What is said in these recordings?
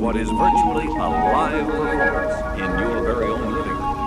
what is virtually a live performance in your very own living room.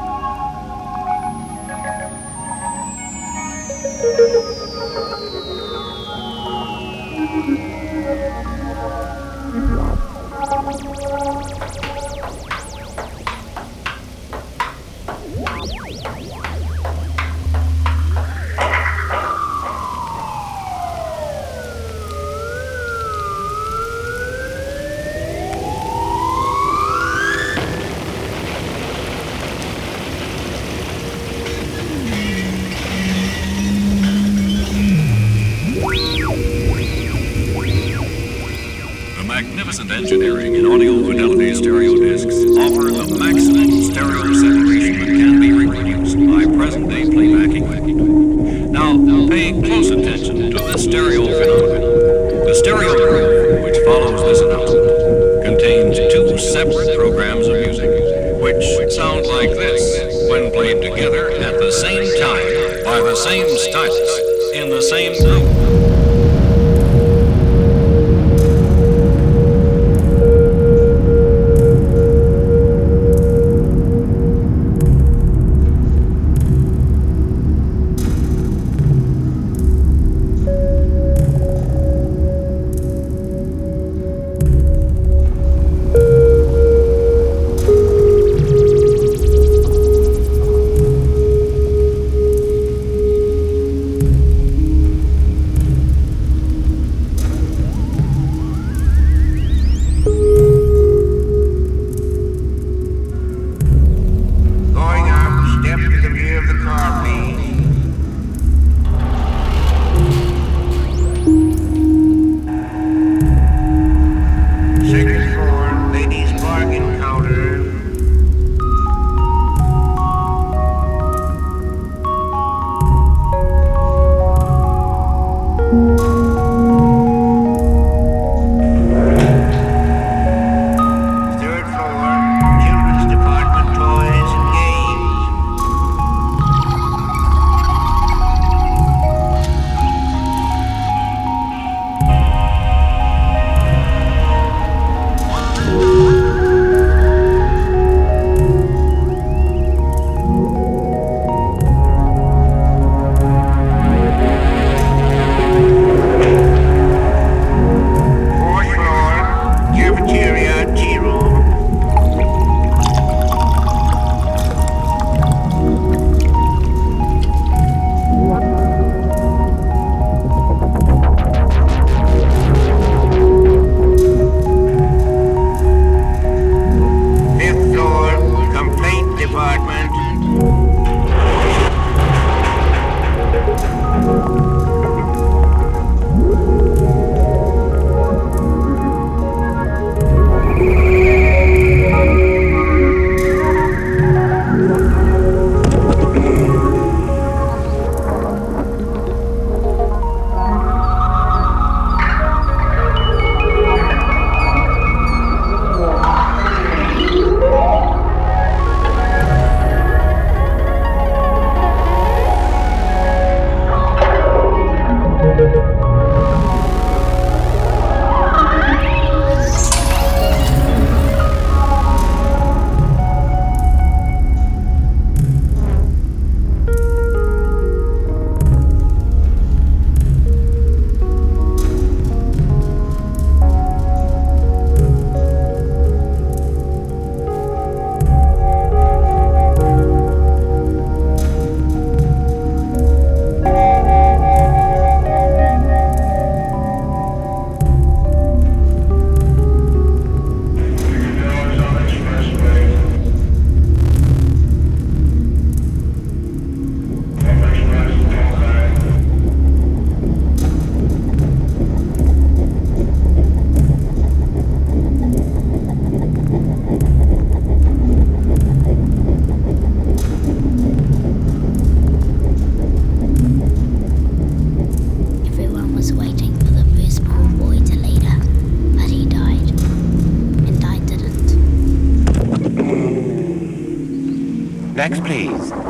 Next, please.